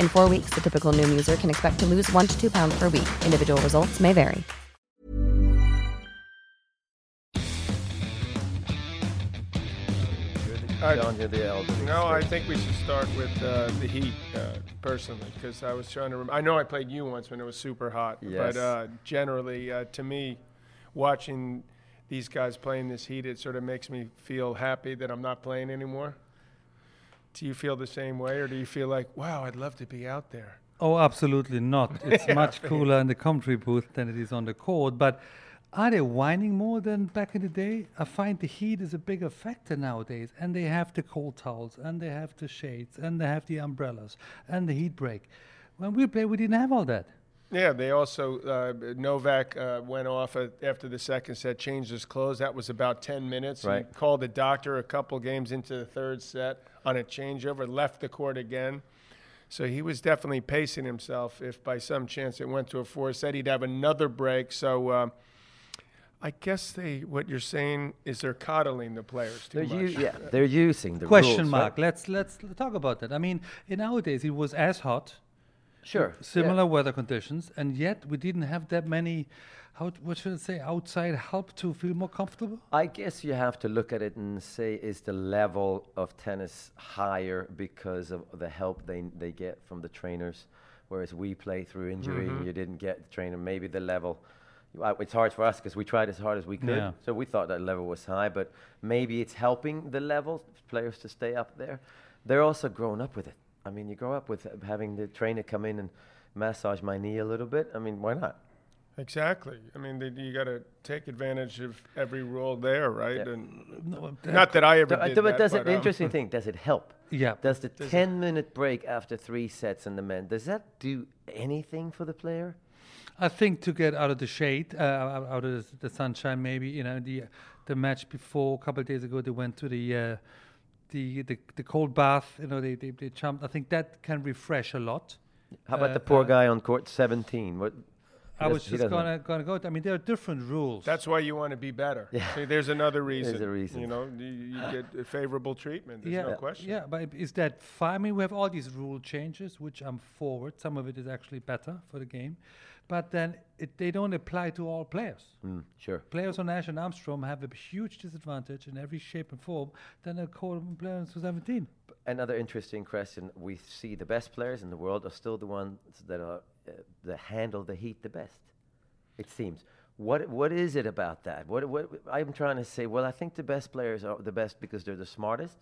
In four weeks, the typical Noom user can expect to lose one to two pounds per week. Individual results may vary. I- John, you're the elder. No, I think we should start with uh, the Heat, uh, personally, because I was trying to. Rem- I know I played you once when it was super hot, Yes. but uh, generally, uh, to me, watching these guys playing this Heat, it sort of makes me feel happy that I'm not playing anymore. Do you feel the same way, or do you feel like, wow, I'd love to be out there? Oh, absolutely not. It's much cooler in the commentary booth than it is on the court. But are they whining more than back in the day? I find the heat is a bigger factor nowadays. And they have the cold towels, and they have the shades, and they have the umbrellas, and the heat break. When we played, we didn't have all that. Yeah, they also uh, Novak uh, went off at, after the second set, changed his clothes. That was about ten minutes. Right. He called the doctor a couple games into the third set on a changeover, left the court again. So he was definitely pacing himself. If by some chance it went to a four set, he'd have another break. So uh, I guess they, what you're saying is they're coddling the players too They're much. u- yeah, they're using the Question rules, mark. right? Let's let's talk about that. I mean, in nowadays it was as hot, Sure. yeah. similar weather conditions, and yet we didn't have that many. How what should I say? Outside help to feel more comfortable. I guess you have to look at it and say, is the level of tennis higher because of the help they they get from the trainers, whereas we play through injury Mm-hmm. and you didn't get the trainer. Maybe the level. It's hard for us because we tried as hard as we could, Yeah. so we thought that level was high. But maybe it's helping the level players to stay up there. They're also grown up with it. I mean, you grow up with uh, having the trainer come in and massage my knee a little bit. I mean, why not? Exactly. I mean, they, you got to take advantage of every rule there, right? Yeah. And not that I ever Do- did do- but that, does it, but, the um, interesting thing, does it help? Yeah. Does the 10 minute break after three sets in the men, does that do anything for the player? I think to get out of the shade, uh, out out of the, the sunshine, maybe you know the the match before a couple of days ago they went to the uh, the, the the cold bath. You know they, they they jumped. I think that can refresh a lot. How about Uh, the poor uh, guy on court 17? What? I was he just gonna gonna go. I mean, there are different rules. That's why you want to be better. Yeah. See, there's another reason. There's a reason. You know, you, you get a favorable treatment. There's yeah, no question. yeah, but is that fine? I mean, we have all these rule changes, which I'm forward. Some of it is actually better for the game, but then it, they don't apply to all players. Mm, sure. Players on Ashe and Armstrong have a huge disadvantage in every shape and form than a core player in 17. Another interesting question. We see the best players in the world are still the ones that are uh, that handle the heat the best. It seems. What what is it about that? What what I'm trying to say? Well, I think the best players are the best because they're the smartest.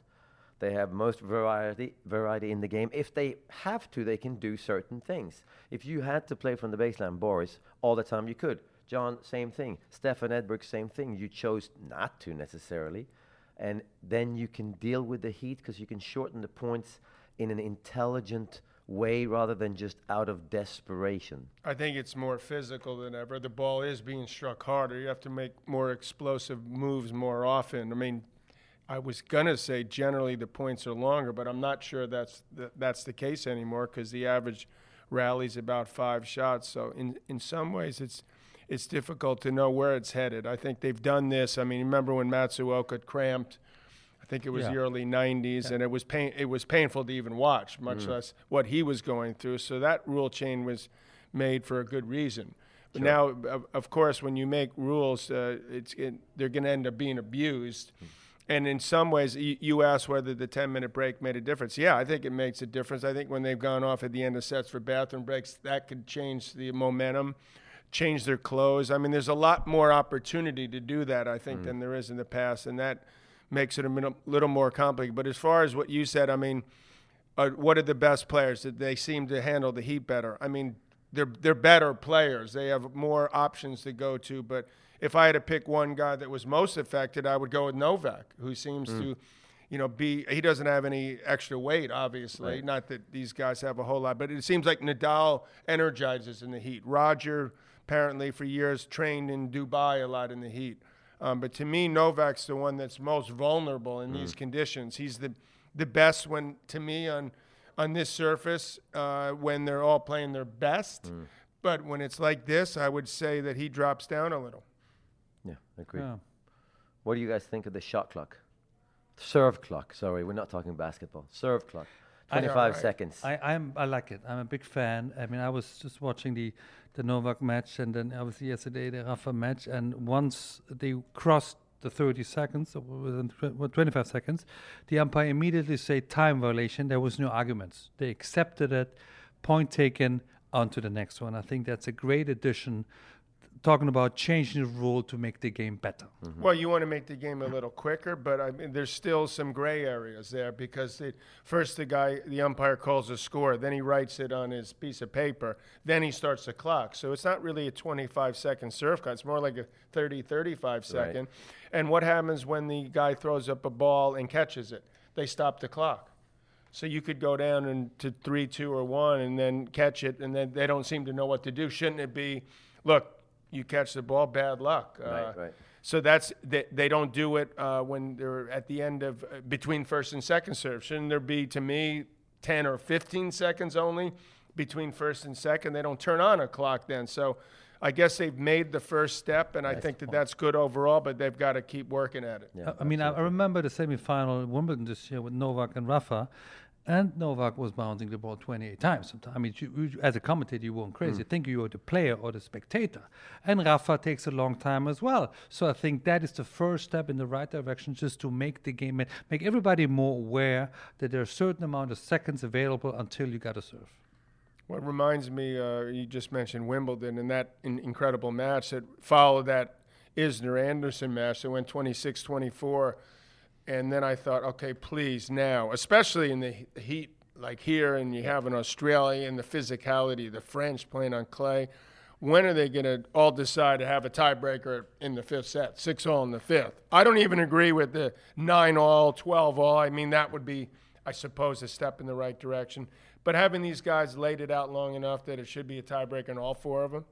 They have most variety variety in the game. If they have to, they can do certain things. If you had to play from the baseline, Boris, all the time, you could. John, same thing. Stefan Edberg, same thing. You chose not to necessarily, and then you can deal with the heat because you can shorten the points in an intelligent way rather than just out of desperation. I think it's more physical than ever. The ball is being struck harder. You have to make more explosive moves more often. I mean, I was gonna say generally the points are longer, but I'm not sure that's th- that's the case anymore because the average rally's about five shots. So in in some ways, it's it's difficult to know where it's headed. I think they've done this. I mean, remember when Matsuoka cramped? I think it was the early '90s, and it was pain. It was painful to even watch, much less what he was going through. So that rule change was made for a good reason. But now, of, of course, when you make rules, uh, it's it, they're going to end up being abused. And in some ways, you, asked whether the 10 minute break made a difference. Yeah, I think it makes a difference. I think when they've gone off at the end of sets for bathroom breaks, that could change the momentum, change their clothes. I mean, there's a lot more opportunity to do that, I think, than there is in the past. And that makes it a little, little more complicated. But as far as what you said, I mean, uh, what are the best players? Did they seem to handle the heat better? I mean, they're they're better players. They have more options to go to. But if I had to pick one guy that was most affected, I would go with Novak, who seems to, you know, be he doesn't have any extra weight, obviously. Not that these guys have a whole lot, but it seems like Nadal energizes in the heat. Roger apparently for years trained in Dubai a lot in the heat. Um, but to me, Novak's the one that's most vulnerable in these conditions. He's the the best when to me on on this surface uh, when they're all playing their best. But when it's like this, I would say that he drops down a little. Yeah, I agree. Yeah. What do you guys think of the shot clock? Serve clock. Sorry, we're not talking basketball. Serve clock. I- 25 right. seconds. I, I'm I like it. I'm a big fan. I mean, I was just watching the the Novak match, and then obviously yesterday the Rafa match, and once they crossed the 30 seconds, or within tw- 25 seconds, the umpire immediately said time violation. There was no arguments. They accepted it, point taken, on to the next one. I think that's a great addition. Talking about changing the rule to make the game better. Mm-hmm. Well, you want to make the game a little quicker, but I mean, there's still some gray areas there because it, first the guy, the umpire calls a score, then he writes it on his piece of paper, then he starts the clock. So it's not really a 25 second serve cut. It's more like a 30, 35 second. And what happens when the guy throws up a ball and catches it? They stop the clock. So you could go down and to three, two, or one, and then catch it, and then they don't seem to know what to do. Shouldn't it be, look, you catch the ball, bad luck. Uh, Right, right. So that's they, they don't do it uh, when they're at the end of uh, between first and second serve. Shouldn't there be to me ten or fifteen seconds only between first and second? They don't turn on a clock then. So I guess they've made the first step, and I think that that's good overall. But they've got to keep working at it. Yeah, I- I mean, I, I remember the semi-final at Wimbledon this year with Novak and Rafa, and Novak was bouncing the ball 28 times. Sometimes, I mean, you, you- as a commentator, you weren't crazy. Think you were the player or the spectator. And Rafa takes a long time as well. So I think that is the first step in the right direction, just to make the game, make everybody more aware that there's a certain amount of seconds available until you got to serve. What reminds me, uh, you just mentioned Wimbledon and that in- incredible match that followed that Isner Anderson match that went 26 24. And then I thought, okay, please now, especially in the heat like here, and you have in Australia and the physicality, the French playing on clay. When are they going to all decide to have a tiebreaker in the fifth set, six all in the fifth? I don't even agree with the nine all, 12 all. I mean, that would be, I suppose, a step in the right direction. But having these guys laid it out long enough that it should be a tiebreaker in all four of them,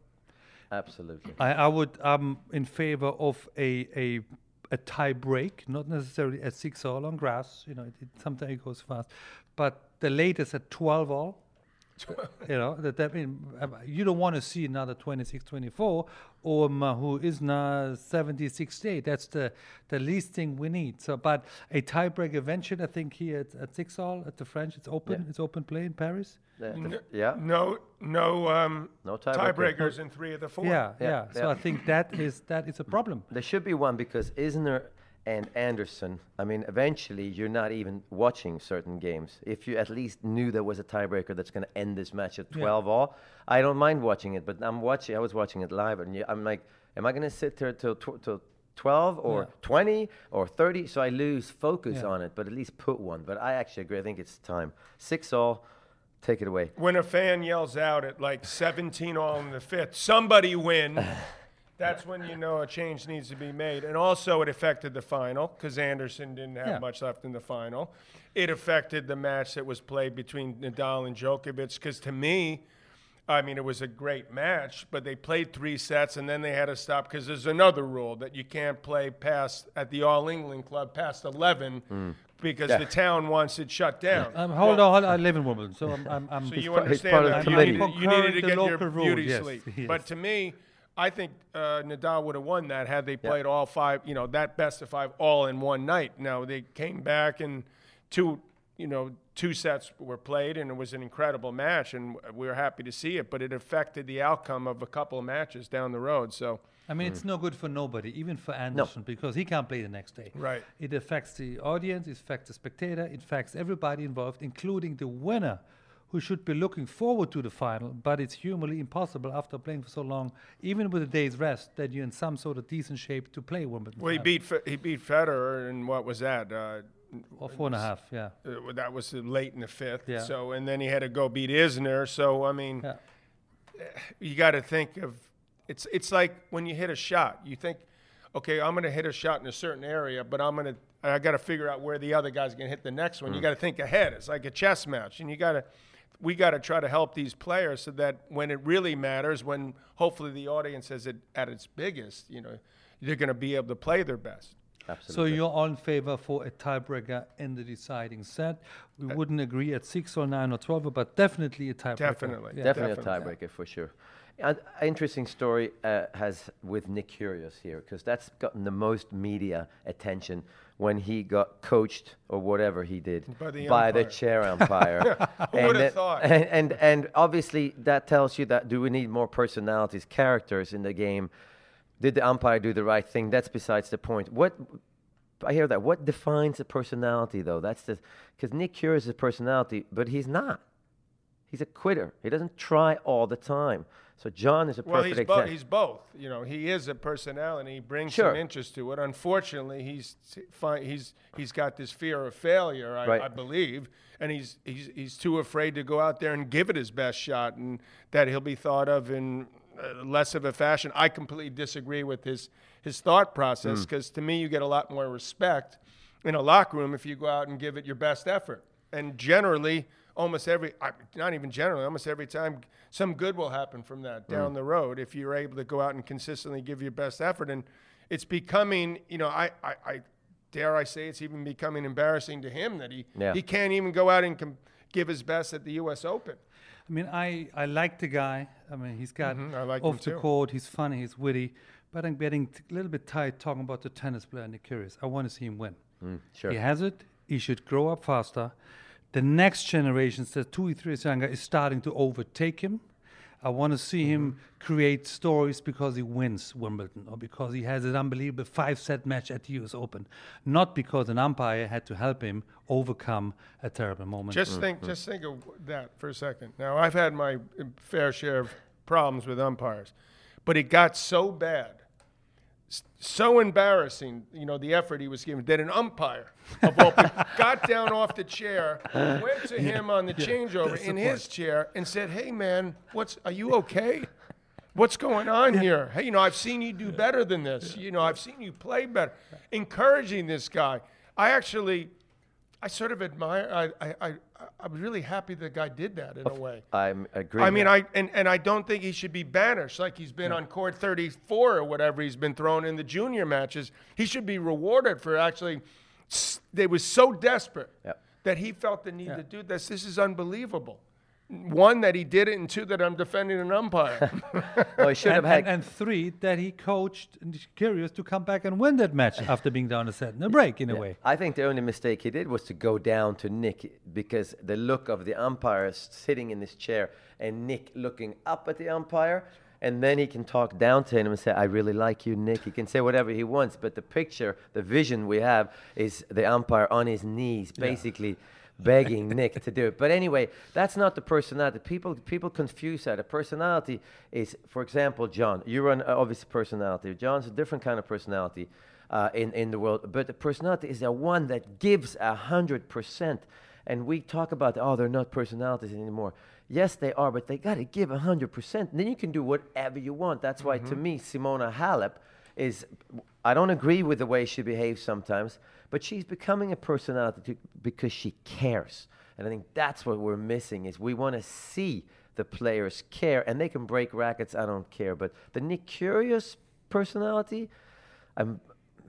Absolutely. I, I would I'm in favor of a a a tie break, not necessarily a six all on grass. You know, it, it, sometimes it goes fast, but the latest at twelve all. you know that, that mean um, you don't want to see another 26-24 or Mahut Isner 70-68. That's the the least thing we need. So, but a tiebreak eventually, I think here at, at six all at the French, it's open. Yeah. It's open play in Paris. Yeah, the- yeah. no, no, um, No tiebreaker. tiebreakers in three of the four. Yeah, yeah. Yeah, So. I think that is that is a problem. There should be one because Isner and Anderson, I mean, eventually you're not even watching certain games. If you at least knew there was a tiebreaker that's going to end this match at 12 all, I don't mind watching it, but I'm watching, I was watching it live and I'm like, am I going to sit there till, tw- till 12 or 20 or 30? So I lose focus Yeah. on it, but at least put one. But I actually agree. I think it's time. Six all, take it away. When a fan yells out at like 17 all in the fifth, somebody win. That's when you know a change needs to be made. And also, it affected the final because Anderson didn't have Yeah. much left in the final. It affected the match that was played between Nadal and Djokovic because to me, I mean, it was a great match, but they played three sets and then they had to stop because there's another rule that you can't play past at the All England Club past 11 because the town wants it shut down. Um, hold on, hold on, I live in Wimbledon, so I'm. I'm, I'm So you understand that you needed, you needed to get your local rule, beauty yes, sleep. yes. But to me, I think uh, Nadal would have won that had they played all five, you know, that best of five all in one night. Now they came back and two, you know, two sets were played, and it was an incredible match, and we were happy to see it. But it affected the outcome of a couple of matches down the road. So I mean, it's no good for nobody, even for Anderson, because he can't play the next day. Right. It affects the audience, it affects the spectator, it affects everybody involved, including the winner, who should be looking forward to the final. But it's humanly impossible after playing for so long, even with a day's rest, that you're in some sort of decent shape to play Wimbledon. well, he final. beat he beat Federer, and what was that? Uh, or four and a half, yeah. uh, that was late in the fifth. Yeah. So and then he had to go beat Isner. So I mean. Yeah. you got to think of it's it's like when you hit a shot you think okay i'm going to hit a shot in a certain area but i'm going to i got to figure out where the other guy's going to hit the next one you got to think ahead it's like a chess match and you got to we got to try to help these players so that when it really matters when hopefully the audience is at, at its biggest you know they're going to be able to play their best Absolutely. So you're all in favor for a tiebreaker in the deciding set. We wouldn't agree at six or nine or twelve, but definitely a tiebreaker. Definitely. Yeah. Definitely Definitely. a tiebreaker for sure. An interesting story uh, has with Nick Kyrgios here because that's gotten the most media attention when he got coached or whatever he did By the the chair umpire. Who And that- thought? And, and and obviously that tells you that do we need more personalities, characters in the game? Did the umpire do the right thing? That's besides the point. What I hear that. What defines a personality, though? That's the because Nick Kyrgios is a personality, but he's not. He's a quitter. He doesn't try all the time. So John is a well perfect he's, bo- he's both you know he is a personality he brings Sure. some interest to it. Unfortunately he's fi- he's he's got this fear of failure I, Right. I believe and he's, he's he's too afraid to go out there and give it his best shot and that he'll be thought of in uh, less of a fashion. I completely disagree with his his thought process because to me you get a lot more respect in a locker room if you go out and give it your best effort. And generally almost every not even generally almost every time some good will happen from that down the road if you're able to go out and consistently give your best effort and it's becoming you know i i, I dare i say it's even becoming embarrassing to him that he Yeah. he can't even go out and com- give his best at the us open I mean, I, I like the guy. I mean, he's got Mhm, I like off the court, he's funny, he's witty, but I'm getting t- a little bit tired talking about the tennis player Nick Kyrgios. I want to see him win. sure. He has it. He should grow up faster. The next generation, the two, three years younger, is starting to overtake him. I want to see him mm-hmm. create stories because he wins Wimbledon or because he has an unbelievable five set match at the US Open, not because an umpire had to help him overcome a terrible moment. Just think, mm-hmm. just think of that for a second. Now, I've had my uh, fair share of problems with umpires, but it got so bad, s- so embarrassing. You know, the effort he was giving that an umpire of all people got down off the chair, went to him on the changeover in his chair, and said, "Hey, man, what's? Are you okay?" What's going on here? Hey, you know, I've seen you do better than this. You know, I've seen you play better. Encouraging this guy. I actually, I sort of admire. I, I, I, I was really happy the guy did that in a way. I'm agree. I mean, I and, and I don't think he should be banished like he's been on court 34 or whatever he's been thrown in the junior matches. He should be rewarded for actually. They was so desperate Yep. that he felt the need to do this. This is unbelievable. One that he did it, and two that I'm defending an umpire. well, he should have and, had. and, and three, that he coached Nick Kyrgios to come back and win that match after being down a set in a break, in a way. I think the only mistake he did was to go down to Nick because the look of the umpire sitting in this chair and Nick looking up at the umpire. And then he can talk down to him and say, I really like you, Nick. He can say whatever he wants, but the picture, the vision we have is the umpire on his knees, basically begging Nick to do it. But anyway, that's not the personality. People people confuse that. A personality is, for example, John. You're an uh, obvious personality. John's a different kind of personality uh, in in the world. But the personality is the one that gives a hundred percent. And we talk about oh, they're not personalities anymore. Yes, they are, but they got to give a hundred percent. Then you can do whatever you want. That's why, to me, Simona Halep is. I don't agree with the way she behaves sometimes, but she's becoming a personality because she cares. And I think that's what we're missing is we want to see the players care, and they can break rackets. I don't care, but the Nick Kyrgios personality, I'm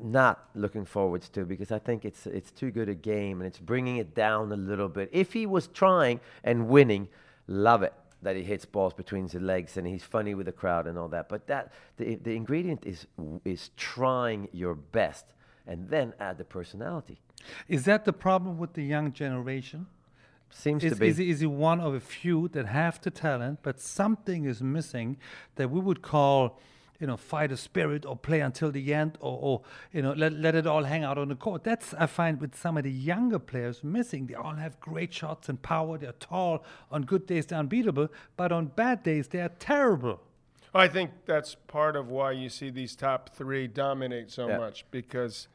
not looking forward to because I think it's it's too good a game and it's bringing it down a little bit. If he was trying and winning, love it that he hits balls between the legs and he's funny with the crowd and all that. But that the the ingredient is is trying your best and then add the personality. Is that the problem with the young generation? Seems is, to be. Is, is he one of a few that have the talent, but something is missing that we would call, you know, fighter spirit or play until the end or, or you know, let, let it all hang out on the court. That's, I find, with some of the younger players missing. They all have great shots and power. They're tall. On good days, they're unbeatable. But on bad days, they are terrible. I think that's part of why you see these top three dominate so Yeah. much because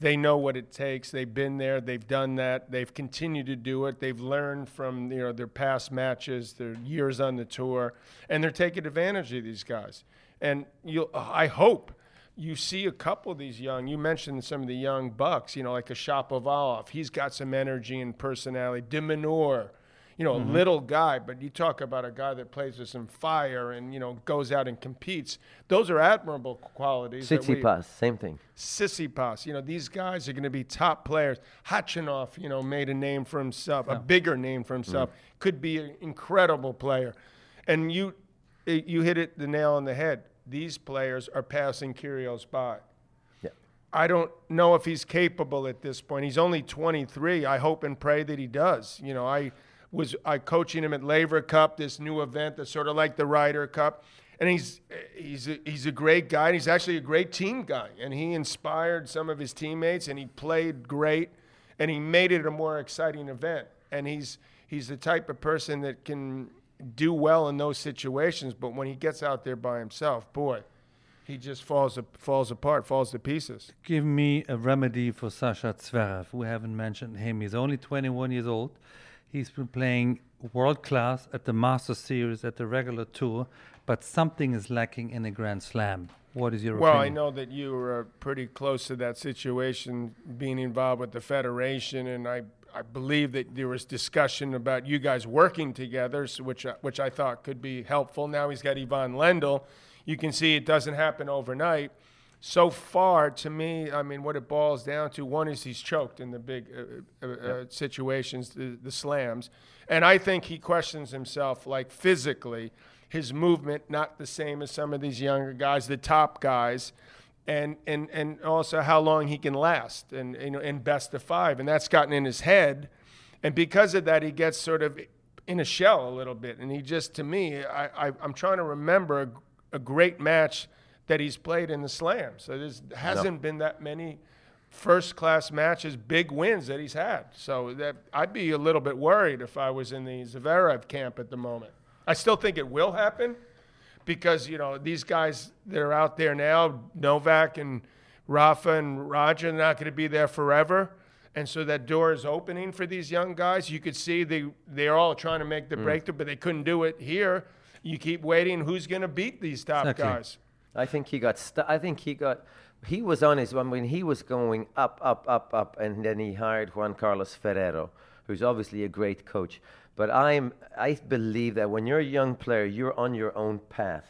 they know what it takes. They've been there. They've done that. They've continued to do it. They've learned from you know their past matches, their years on the tour, and they're taking advantage of these guys. And you, I hope you see a couple of these young. You mentioned some of the young bucks. You know, like a Shapovalov. He's got some energy and personality. De Minaur you know, a little guy, but you talk about a guy that plays with some fire and, you know, goes out and competes. Those are admirable qualities. Tsitsipas, same thing. Tsitsipas, you know, these guys are going to be top players. Khachanov, you know, made a name for himself, a bigger name for himself. Could be an incredible player. And you eh, you hit it the nail on the head. These players are passing Kyrgios by. Yeah. I don't know if he's capable at this point. He's only 23. I hope and pray that he does. You know, I was I coaching him at Laver Cup, this new event that's sort of like the Ryder Cup, and he's he's a, he's a great guy. And he's actually a great team guy, and he inspired some of his teammates, and he played great, and he made it a more exciting event. And he's he's the type of person that can do well in those situations, but when he gets out there by himself, boy, he just falls falls apart, falls to pieces. Give me a remedy for Sasha Zverev. We haven't mentioned him. He's only 21 years old. He's been playing world class at the Master Series, at the regular tour, but something is lacking in a Grand Slam. What is your Well, I know that you were pretty close to that situation, being involved with the federation, and I, I believe that there was discussion about you guys working together, which I- which I thought could be helpful. Now he's got Ivan Lendl. You can see it doesn't happen overnight. So far, to me, I mean, what it boils down to one is he's choked in the big uh, uh, uh, situations, the, the slams, and I think he questions himself, like physically, his movement not the same as some of these younger guys, the top guys, and and and also how long he can last, and you know, in best of five, and that's gotten in his head, and because of that, he gets sort of in a shell a little bit, and he just, to me, I, I I'm trying to remember a, a great match that he's played in the slam. So there hasn't been that many first class matches, big wins that he's had. So that I'd be a little bit worried if I was in the Zverev camp at the moment. I still think it will happen because you know these guys that are out there now, Novak and Rafa and Roger, they're not going to be there forever. And so that door is opening for these young guys. You could see they they're all trying to make the mm. breakthrough, but they couldn't do it here. You keep waiting. Who's going to beat these top Exactly. guys? I think he got. Stu- I think he got. He was on his one when he was going up, up, up, up, and then he hired Juan Carlos Ferrero, who's obviously a great coach. But I'm. I believe that when you're a young player, you're on your own path,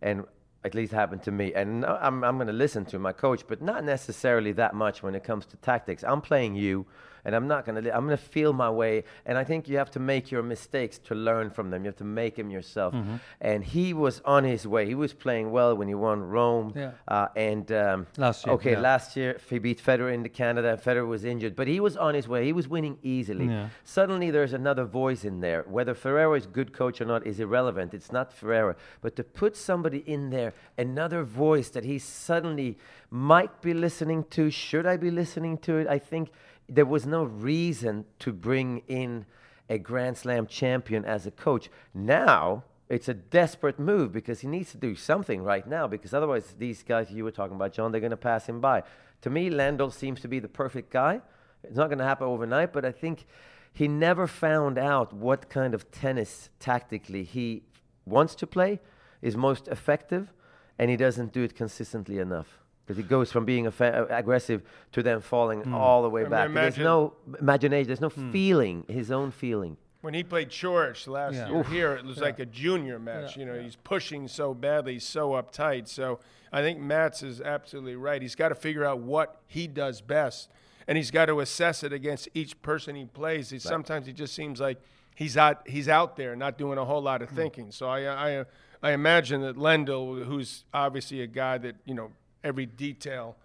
and at least happened to me. And I'm. I'm going to listen to my coach, but not necessarily that much when it comes to tactics. I'm playing you. And I'm not gonna. Li- I'm gonna feel my way. And I think you have to make your mistakes to learn from them. You have to make them yourself. Mm-hmm. And he was on his way. He was playing well when he won Rome. Yeah. Uh, and um, Last year, okay, yeah. last year he beat Federer in the Canada. Federer was injured, but he was on his way. He was winning easily. Yeah. Suddenly, there's another voice in there. Whether Ferrero is good coach or not is irrelevant. It's not Ferrero, but to put somebody in there, another voice that he suddenly might be listening to. Should I be listening to it? I think there was no reason to bring in a Grand Slam champion as a coach. Now it's a desperate move because he needs to do something right now because otherwise these guys you were talking about, John, they're going to pass him by. To me, Lendl seems to be the perfect guy. It's not going to happen overnight, but I think he never found out what kind of tennis tactically he wants to play, is most effective, and he doesn't do it consistently enough. Because he goes from being affa- uh, aggressive to then falling hmm. all the way I mean, back. There's no imagination. There's no hmm. feeling, his own feeling. When he played Coric last Yeah. year here, it was like a junior match. you know, he's pushing so badly, he's so uptight. So I think Mats is absolutely right. He's got to figure out what he does best, and he's got to assess it against each person he plays. He, Sometimes he just seems like he's out he's out there not doing a whole lot of hmm. thinking. So I I I imagine that Lendl, who's obviously a guy that you know every detail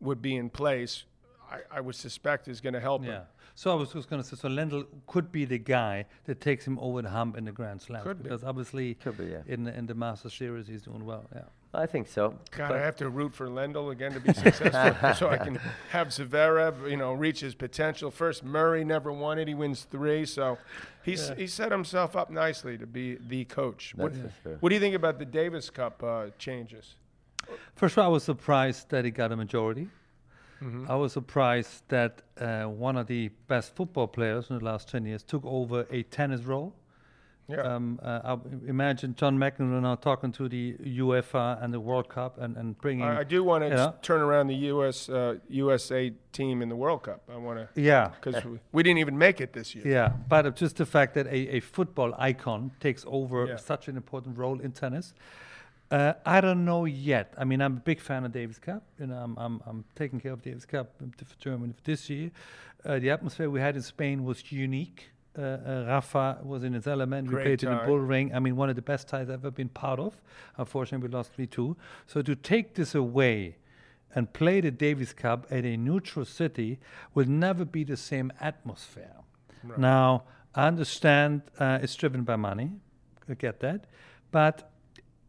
would be in place. I, I would suspect is going to help him. Yeah. So I was just going to say, so Lendl could be the guy that takes him over the hump in the Grand Slam. Could be. because obviously Could be, yeah. in the, in the Masters series he's doing well. Yeah. I think so. God, But- I have to root for Lendl again to be successful, so I can have Zverev, you know, reach his potential. First, Murray never won it; he wins three, so he's he set himself up nicely to be the coach. What, That's for what do you think about the Davis Cup uh, changes? First of all, I was surprised that he got a majority. Mm-hmm. I was surprised that uh, one of the best football players in the last 10 years took over a tennis role. Yeah, Um, uh, I imagine John McEnroe now talking to the UEFA and the World Cup and, and bringing. I, I do want to Yeah. turn around the U.S. Uh, USA team in the World Cup. I want to yeah. because we, we didn't even make it this year. Yeah, but just the fact that a, a football icon takes over Yeah. such an important role in tennis. Uh, I don't know yet. I mean, I'm a big fan of Davis Cup. You know, I'm, I'm, I'm taking care of Davis Cup for Germany for this year. Uh, the atmosphere we had in Spain was unique. Uh, uh, Rafa was in his element. Great we played in the. Bull Ring. I mean, one of the best ties I've ever been part of. Unfortunately, we lost 3 2. So to take this away and play the Davis Cup at a neutral city will never be the same atmosphere. Now, I understand uh, it's driven by money. I get that. But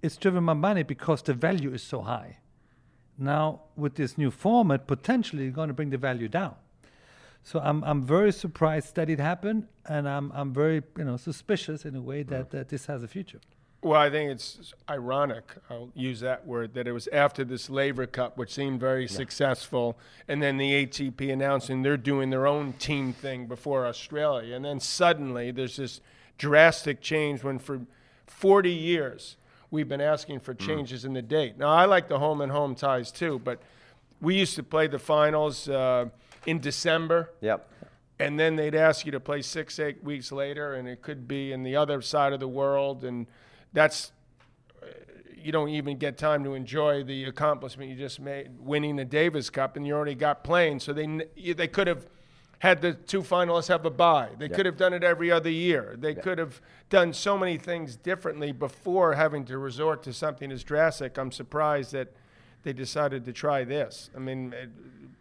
it's driven by money because the value is so high. Now, with this new format, potentially you're going to bring the value down. So I'm, I'm very surprised that it happened, and I'm, I'm very you know suspicious in a way that, mm. that this has a future. Well, I think it's ironic. I'll use that word that it was after this Laver Cup, which seemed very successful, and then the ATP announcing they're doing their own team thing before Australia, and then suddenly there's this drastic change when for 40 years we've been asking for changes in the date. Now I like the home and home ties too, but we used to play the finals uh, in December Yep. and then they'd ask you to play six, eight weeks later, and it could be in the other side of the world, and that's uh, you don't even get time to enjoy the accomplishment you just made, winning the Davis Cup, and you already got playing. So they they could have had the two finalists have a bye. They could have done it every other year. They could have done so many things differently before having to resort to something as drastic. I'm surprised that they decided to try this. I mean, it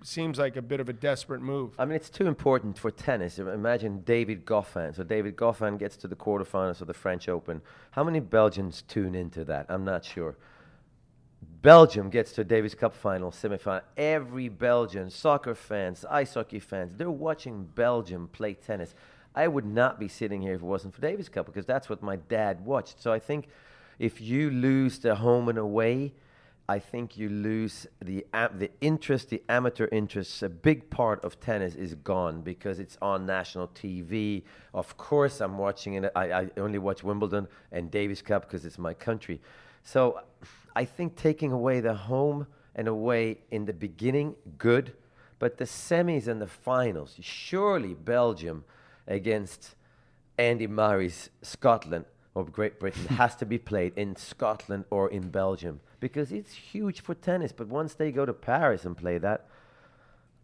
seems like a bit of a desperate move. I mean, it's too important for tennis. Imagine David Goffin. So David Goffin gets to the quarterfinals of the French Open. How many Belgians tune into that? I'm not sure. Belgium gets to Davis Cup final, semifinal. Every Belgian, soccer fans, ice hockey fans, they're watching Belgium play tennis. I would not be sitting here if it wasn't for Davis Cup because that's what my dad watched. So I think if you lose the home and away, I think you lose the the interest, the amateur interest. A big part of tennis is gone because it's on national TV. Of course, I'm watching it. I, I only watch Wimbledon and Davis Cup because it's my country. So I think taking away the home and away in the beginning, good. But the semis and the finals, surely Belgium against Andy Murray's Scotland or Great Britain has to be played in Scotland or in Belgium because it's huge for tennis. But once they go to Paris and play that,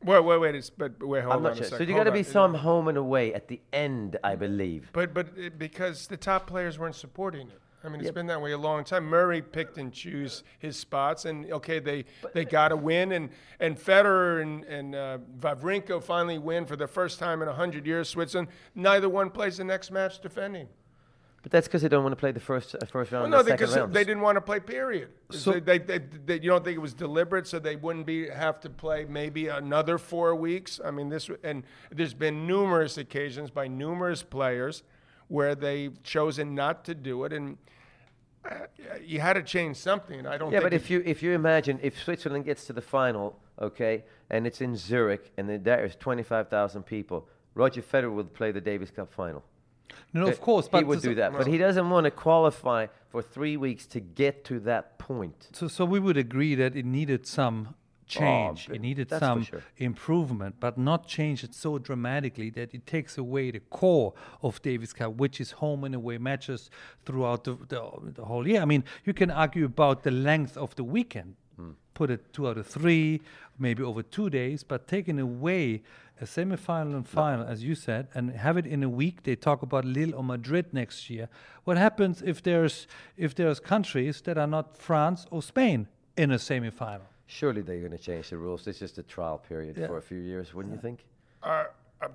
Wait, wait, wait. It's, but wait, hold I'm on not a sure. So you got to be some home and away at the end, I believe. But but because the top players weren't supporting it. I mean, it's Yeah. been that way a long time. Murray picked and choose his spots, and okay, they they got to win, and and Federer and and uh, Wawrinka finally win for the first time in hundred years. Switzerland, neither one plays the next match defending. But that's because they don't want to play the first uh, first round. Well, no, because they didn't want to play. Period. So- So they, they, they, you don't think it was deliberate, so they wouldn't be have to play maybe another four weeks. I mean, this and there's been numerous occasions by numerous players where they've chosen not to do it, and uh, you had to change something. I don't. Yeah, think but if you if you imagine if Switzerland gets to the final, okay, and it's in Zurich, and then there is twenty five thousand people, Roger Federer would play the Davis Cup final. No, Uh, of course, but he would do that, but he doesn't want to qualify for three weeks to get to that point. So, so we would agree that it needed some change. b- it needed some sure. improvement, but not change it so dramatically that it takes away the core of Davis Cup, which is home and away matches throughout the, the, the whole year. I mean, you can argue about the length of the weekend. Hmm. Put it two out of three, maybe over two days, but taking away a semifinal and final, as you said, and have it in a week. They talk about Lille or Madrid next year. What happens if there's if there's countries that are not France or Spain in a semifinal? Surely they're going to change the rules. This is just a trial period Yeah. for a few years, wouldn't you think? Uh, I,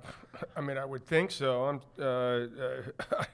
I mean, I would think so. I'm, uh, uh,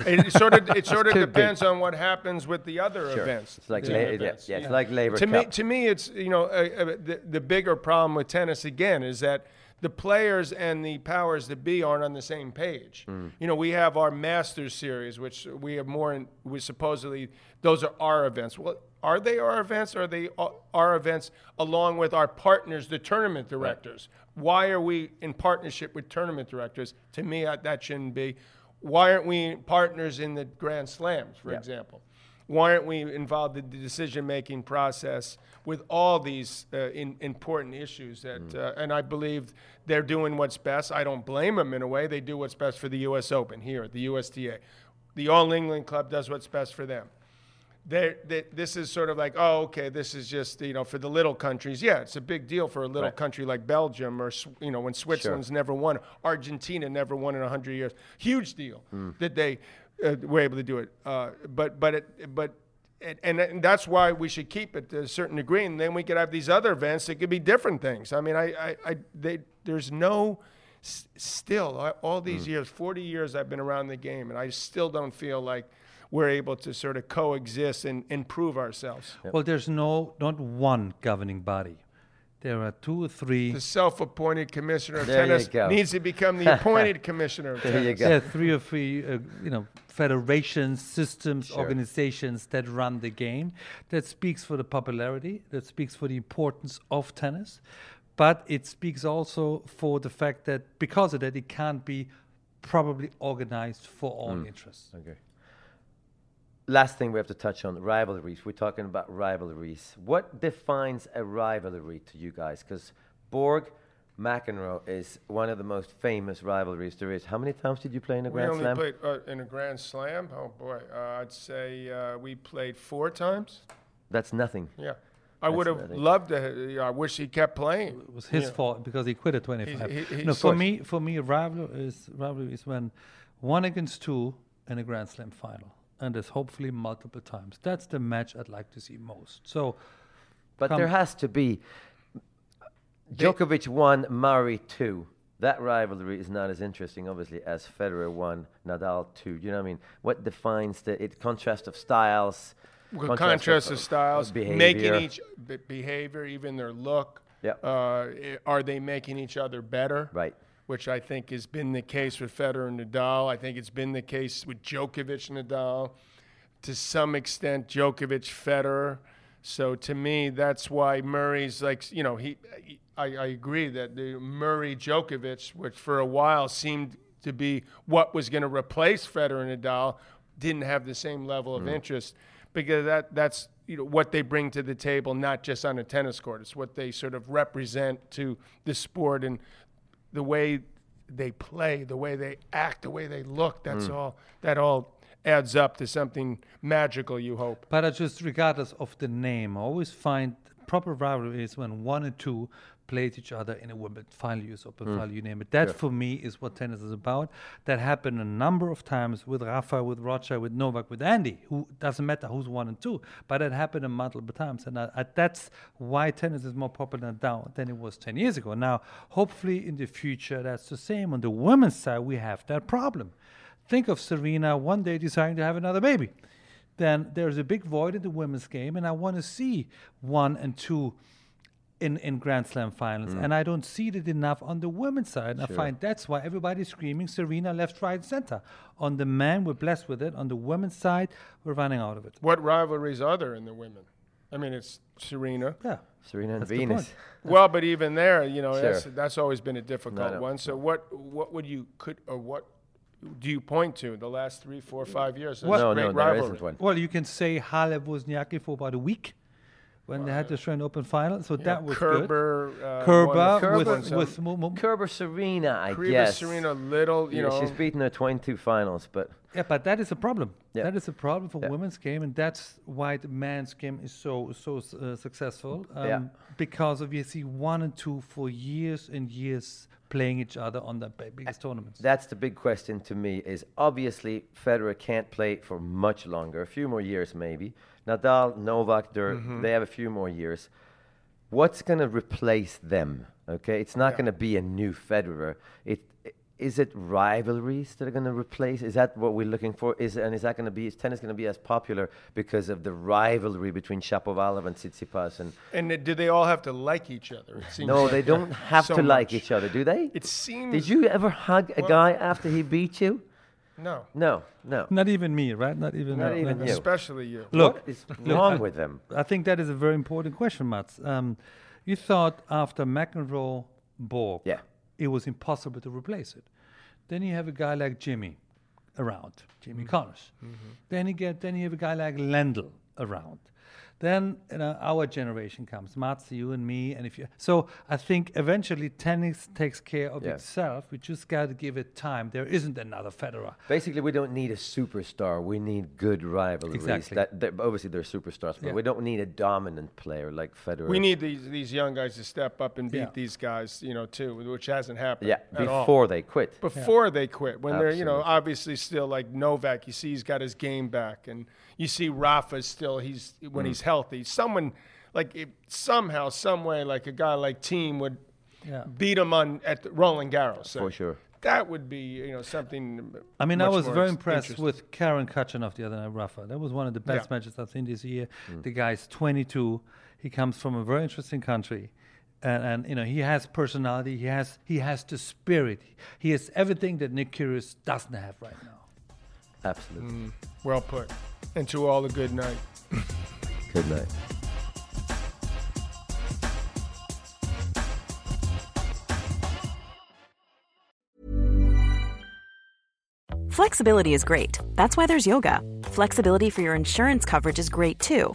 it sort of it sort of too big. depends on what happens with the other Sure. events. It's like team la- yeah, events. yeah, it's like Laver to me, to me, it's you know uh, uh, the the bigger problem with tennis again is that the players and the powers that be aren't on the same page. Mm. You know, we have our Masters series, which we have more. In, we supposedly those are our events. Well, are they our events? Or are they our events along with our partners, the tournament directors? Why are we in partnership with tournament directors? To me, uh, that shouldn't be. Why aren't we partners in the Grand Slams, for Yeah. example? Why aren't we involved in the decision-making process with all these uh, in, important issues? That uh, and I believe they're doing what's best. I don't blame them in a way. They do what's best for the U.S. Open here at the USTA. The All England Club does what's best for them. They, they, this is sort of like, oh, okay, this is just you know for the little countries. Yeah, it's a big deal for a little Right. country like Belgium or you know when Switzerland's never won, Argentina never won in hundred years. Huge deal that they uh, were able to do it. Uh, but but it, but and, and, and that's why we should keep it to a certain degree, and then we could have these other events that could be different things. I mean, I, I, I they, there's no s- still I- all these years, 40 years I've been around the game, and I still don't feel like we're able to sort of coexist and improve ourselves. Well, there's no not one governing body. There are two or three. The self-appointed commissioner of There tennis needs to become the appointed commissioner of There tennis. you go. There are three or three, uh, you know, federations, systems, Sure. organizations that run the game. That speaks for the popularity. That speaks for the importance of tennis, but it speaks also for the fact that because of that, it can't be probably organized for all Mm. interests. Okay. Last thing we have to touch on rivalries. We're talking about rivalries. What defines a rivalry to you guys? Because Borg McEnroe is one of the most famous rivalries there is. How many times did you play in a We Grand Slam? We only played uh, in a Grand Slam. Oh boy, uh, I'd say uh, we played four times. That's nothing. Yeah, I would have loved to. I wish he kept playing. It was his Yeah. fault because he quit at 25. he- he- no, for me, for me, rivalry is rivalry is when one against two in a Grand Slam final, and there's hopefully multiple times. That's the match I'd like to see most. So, But there has to be. Djokovic won, Murray two. That rivalry is not as interesting, obviously, as Federer one, Nadal two. You know what I mean? What defines the it, contrast of styles? Well, contrast of styles, behavior. making each be- behavior, even their look. Yeah. Uh, are they making each other better? Right. Which I think has been the case with Federer and Nadal. I think it's been the case with Djokovic and Nadal. To some extent, Djokovic, Federer. So to me, that's why Murray's like you know he. I, I agree that the Murray Djokovic, which for a while seemed to be what was going to replace Federer and Nadal, didn't have the same level of mm. interest because that that's you know what they bring to the table, not just on a tennis court. It's what they sort of represent to the sport and the way they play, the way they act, the way they look. That's hmm. all. That all adds up to something magical. You hope. but I just regardless of the name, I always find proper rivalry is when one and two played each other in a final, US Open hmm. final, you name it. That for me is what tennis is about. That happened a number of times with Rafa, with Roger, with Novak, with Andy. Who doesn't matter who's one and two, but it happened a multiple times, and I, I, that's why tennis is more popular now than it was ten years ago. Now, hopefully in the future, that's the same. On the women's side, we have that problem. Think of Serena one day deciding to have another baby then there's a big void in the women's game, and I want to see one and two in, in Grand Slam finals, mm. and I don't see it enough on the women's side. And I find that's why everybody's screaming Serena left, right, center. On the men, we're blessed with it. On the women's side, we're running out of it. What rivalries are there in the women? I mean, it's Serena. Yeah. Serena and That's Venus. Well, but even there, you know, that's, Sure. that's always been a difficult no, one. So what what would you could or what do you point to the last three, four, five years? as no, great no, rivalry? isn't one. Well, you can say Halep Wozniacki for about a week when they had the Australian Open final, so that was good. Kerber, uh, Kerber, Kerber with, won with, some. mo- mo- Kerber Serena, I Kriva, guess. Serena, little, you Yeah, know. she's beaten her 22 finals, but Yeah, but that is a problem. Yeah. That is a problem for Yeah. women's game, and that's why the men's game is so so uh, successful. Um, Yeah. Because of you see one and two for years and years playing each other on the bi- biggest tournaments. that's the big question to me. Is obviously Federer can't play for much longer, a few more years maybe. Nadal, Novak, they're- Mm-hmm. they have a few more years. What's going to replace them? Okay, it's not going to be a new Federer. It is it rivalries that are going to replace? Is that what we're looking for? Is and is that going to be? Is tennis going to be as popular because of the rivalry between Shapovalov and Tsitsipas? And And do they all have to like each other? It seems no, like they don't have so to like each other, do they? It seems. Did you ever hug a Well- guy after he beat you? No. No, no. Not even me, right? Not even. Not no, even no. you. Especially you. Look, what is look, wrong I- with them? I think that is a very important question, Mats. Um, you thought after McEnroe, Borg, Yeah. it was impossible to replace it. Then you have a guy like Jimmy around, Jimmy Mm-hmm. Connors. Then you get, then you have a guy like Lendl around. Then you know, our generation comes, Mats, you and me, and if you. So I think eventually tennis takes care of Yeah. itself. We just got to give it time. There isn't another Federer. Basically, we don't need a superstar. We need good rivalries. Exactly. That, that- obviously, they're superstars, but Yeah. we don't need a dominant player like Federer. We need these these young guys to step up and beat Yeah. these guys, you know, too, which hasn't happened. yeah at all. before they quit. before they quit when they're you know obviously still like Novak you see he's got his game back and you see Rafa still he's Mm. when he's healthy someone like if somehow some way like a guy like Thiem would Yeah. beat him on at the Roland Garros say. For sure. that would be you know something I mean, I was very impressed with Karen Khachanov the other night, Rafa. That was one of the best Yeah. matches I've seen this year. Mm. The guy's 22. He comes from a very interesting country. And, and you know he has personality. He has he has the spirit. He has everything that Nick Kyrgios doesn't have right now. Absolutely. well put and to all a good night Flexibility is great. That's why there's yoga. Flexibility for your insurance coverage is great too.